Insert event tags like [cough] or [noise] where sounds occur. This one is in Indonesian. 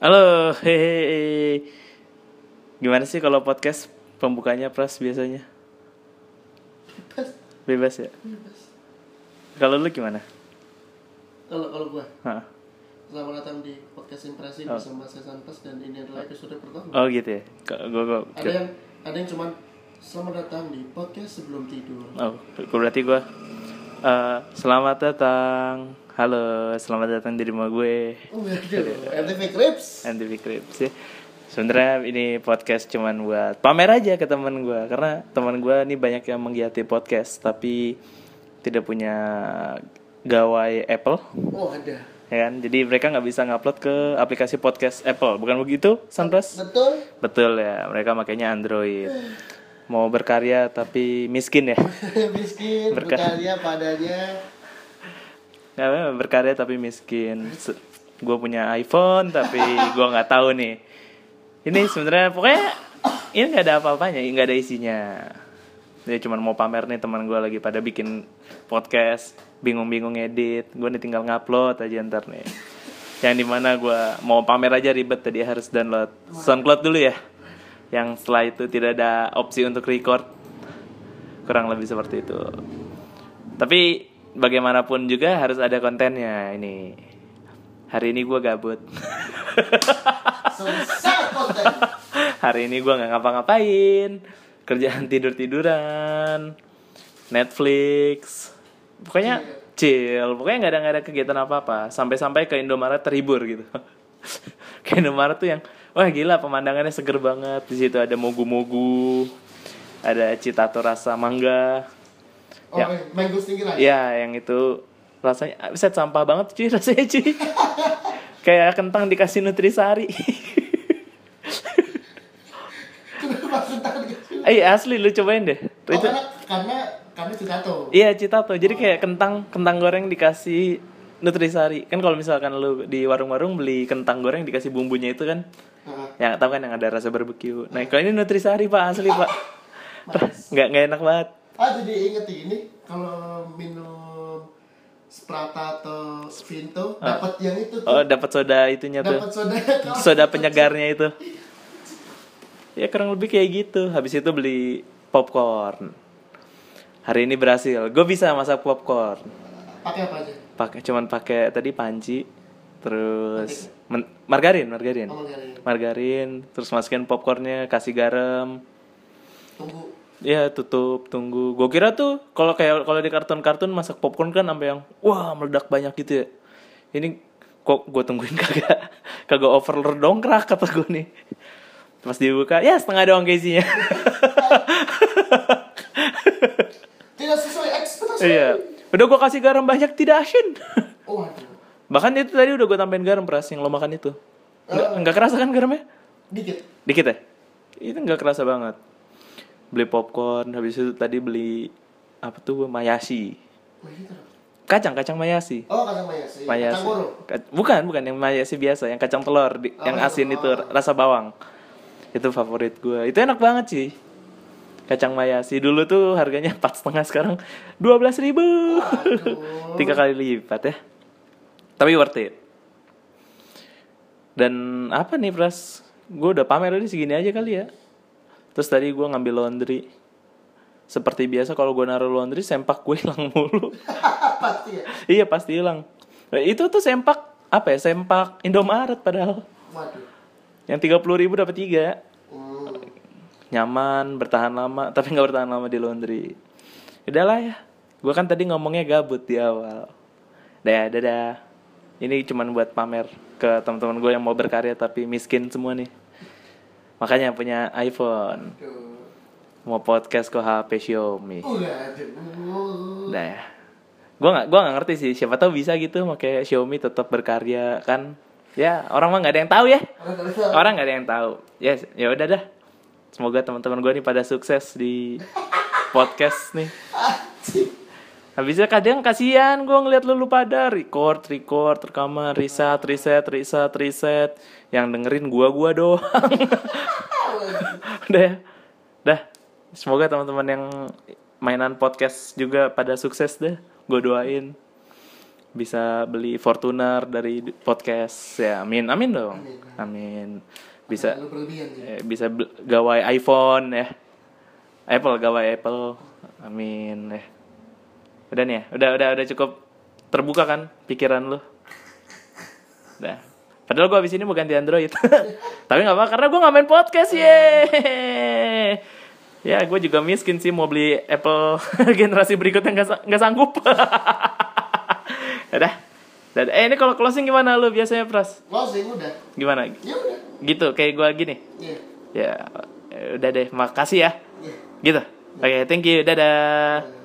Halo, hehehe. Gimana sih kalau podcast pembukanya pras biasanya? Bebas, Bebas ya? bebas. Kalau lu gimana? Kalau kalau gua, Hah. selamat datang di podcast impresi Oh. bersama saya Santos dan ini adalah episode pertama. Oh gitu ya? Gua, gua, Ada yang ada yang cuman selamat datang di podcast sebelum tidur. Oh, berarti gua eh, selamat datang. Halo, selamat datang di rumah gue. Oh, waduh, RTV Crips. NTV Crips ya. Sebenarnya ini podcast cuman buat pamer aja ke teman gue karena teman gue nih banyak yang menggiati podcast tapi tidak punya gawai Apple Oh, ada. ya kan jadi mereka nggak bisa ngupload ke aplikasi podcast Apple bukan begitu Sandras Betul? betul ya mereka makanya Android mau berkarya tapi miskin ya? [laughs] Miskin, Berkah. berkarya padanya. nggak apa-apa, berkarya tapi miskin. Gue punya iPhone tapi gue nggak tahu nih. Ini sebenarnya pokoknya ini nggak ada apa-apanya nggak ada isinya. Dia cuma mau pamer nih teman gue lagi pada bikin podcast bingung-bingung edit gue nih tinggal ngupload aja ntar nih. Yang di mana gue mau pamer aja ribet tadi harus download SoundCloud dulu ya yang setelah itu tidak ada opsi untuk record. Kurang lebih seperti itu. Tapi bagaimanapun juga harus ada kontennya ini. Hari ini gue gabut. Hari ini gue nggak ngapa-ngapain. Kerjaan tidur tiduran Netflix. Pokoknya chill. Pokoknya nggak ada nggak ada kegiatan apa apa sampai-sampai ke Indomaret terhibur gitu. [laughs] Ke Indomaret tuh yang wah gila pemandangannya seger banget di situ ada mogu-mogu ada citato rasa mangga Oh, Ya. mango lagi. Ya, yang itu rasanya set sampah banget cuy [laughs] rasanya cuy. Kayak kentang dikasih nutrisari. Eh asli lu cobain deh. Oh, itu karena karena karena citato. iya citato. Jadi kayak kentang kentang goreng dikasih nutrisari. Kan kalau misalkan lu di warung-warung beli kentang goreng dikasih bumbunya itu kan Heeh. yang tahu kan yang ada rasa barbeque. Nah, kalau ini nutrisari Pak asli Pak. Nggak nggak enak banget. Ah jadi inget ini kalau minum Sprata atau Vinto dapat yang itu tuh. Oh, dapat soda itunya tuh. dapat soda [laughs] soda penyegarnya itu ya kurang lebih kayak gitu habis itu beli popcorn hari ini berhasil gue bisa masak popcorn pakai apa aja pakai cuman pakai tadi panci terus men- margarin margarin. Ngomong kali margarin terus masukin popcornnya kasih garam. Tunggu. Ya tutup tunggu. Gue kira tuh kalau kayak kalau di kartun-kartun masak popcorn kan sampai yang wah meledak banyak gitu ya. Ini kok gue tungguin [laughs] kagak kagak overload dongkrak kata gue nih. Pas dibuka ya setengah doang ke isinya tidak sesuai ekspektasi. Iya. Udah gue kasih garam banyak tidak asin. Oh aduh bahkan itu tadi udah gue tambahin garam peras yang lo makan itu. Nggak nggak kerasa kan garamnya? Dikit. Dikit ya? Itu nggak kerasa banget. Beli popcorn habis itu tadi beli apa tuh mayasi oh gitu kacang kacang mayasi oh kacang mayasi mayasi kacang goro Ka- bukan bukan yang mayasi biasa yang kacang telur di- Oh, yang asin oh. itu rasa bawang. Itu favorit gue itu enak banget sih. Kacang mayasi dulu tuh harganya [laughs] empat setengah sekarang dua belas ribu. [laughs] Tiga kali lipat ya tapi worth it. Dan apa nih pras? Gue udah pamer tadi segini aja kali ya. Terus tadi gue ngambil laundry. Seperti biasa kalau gue naruh laundry sempak gue [laughs] hilang mulu. Pasti ya? Iya pasti hilang. Nah, itu tuh sempak apa ya sempak Indomaret padahal. Waduh. Yang tiga puluh ribu dapat tiga. Hmm. nyaman bertahan lama tapi nggak bertahan lama di laundry. Udahlah ya. Gue kan tadi ngomongnya gabut di awal. Dah dadah ini cuman buat pamer ke teman-teman gue yang mau berkarya tapi miskin semua nih makanya punya iPhone mau podcast ke HP Xiaomi Udah, aduh. Nah ya. Gue gak, gua gak ngerti sih. Siapa tahu bisa gitu pakai Xiaomi tetap berkarya kan. Ya orang mah gak ada yang tahu ya. Orang nggak ada yang tahu. Ya ya udah dah. Semoga teman-teman gue nih pada sukses di [laughs] podcast nih. Habisnya kadang kasihan gue ngeliat lu, lu pada record, record, rekaman, riset, riset, riset, riset. Yang dengerin gua-gua doang. [laughs] udah ya. Dah. Semoga teman-teman yang mainan podcast juga pada sukses deh. Gue doain. bisa beli Fortuner dari podcast ya amin amin dong amin bisa eh, bisa gawai iPhone ya Apple gawai Apple amin ya udah nih ya? Udah udah udah cukup terbuka kan pikiran lu? Udah. Padahal gua abis ini mau ganti Android. [laughs] Tapi nggak apa karena gua nggak main podcast ye ya gue juga miskin sih mau beli Apple [laughs] generasi berikutnya nggak sa- nggak sanggup. [laughs] Udah. Dadah. eh ini kalau closing gimana lu biasanya pras? Closing udah. gimana? Ya udah. gitu kayak gua gini. Iya. ya eh, udah deh makasih ya. Iya. gitu. Oke thank you dadah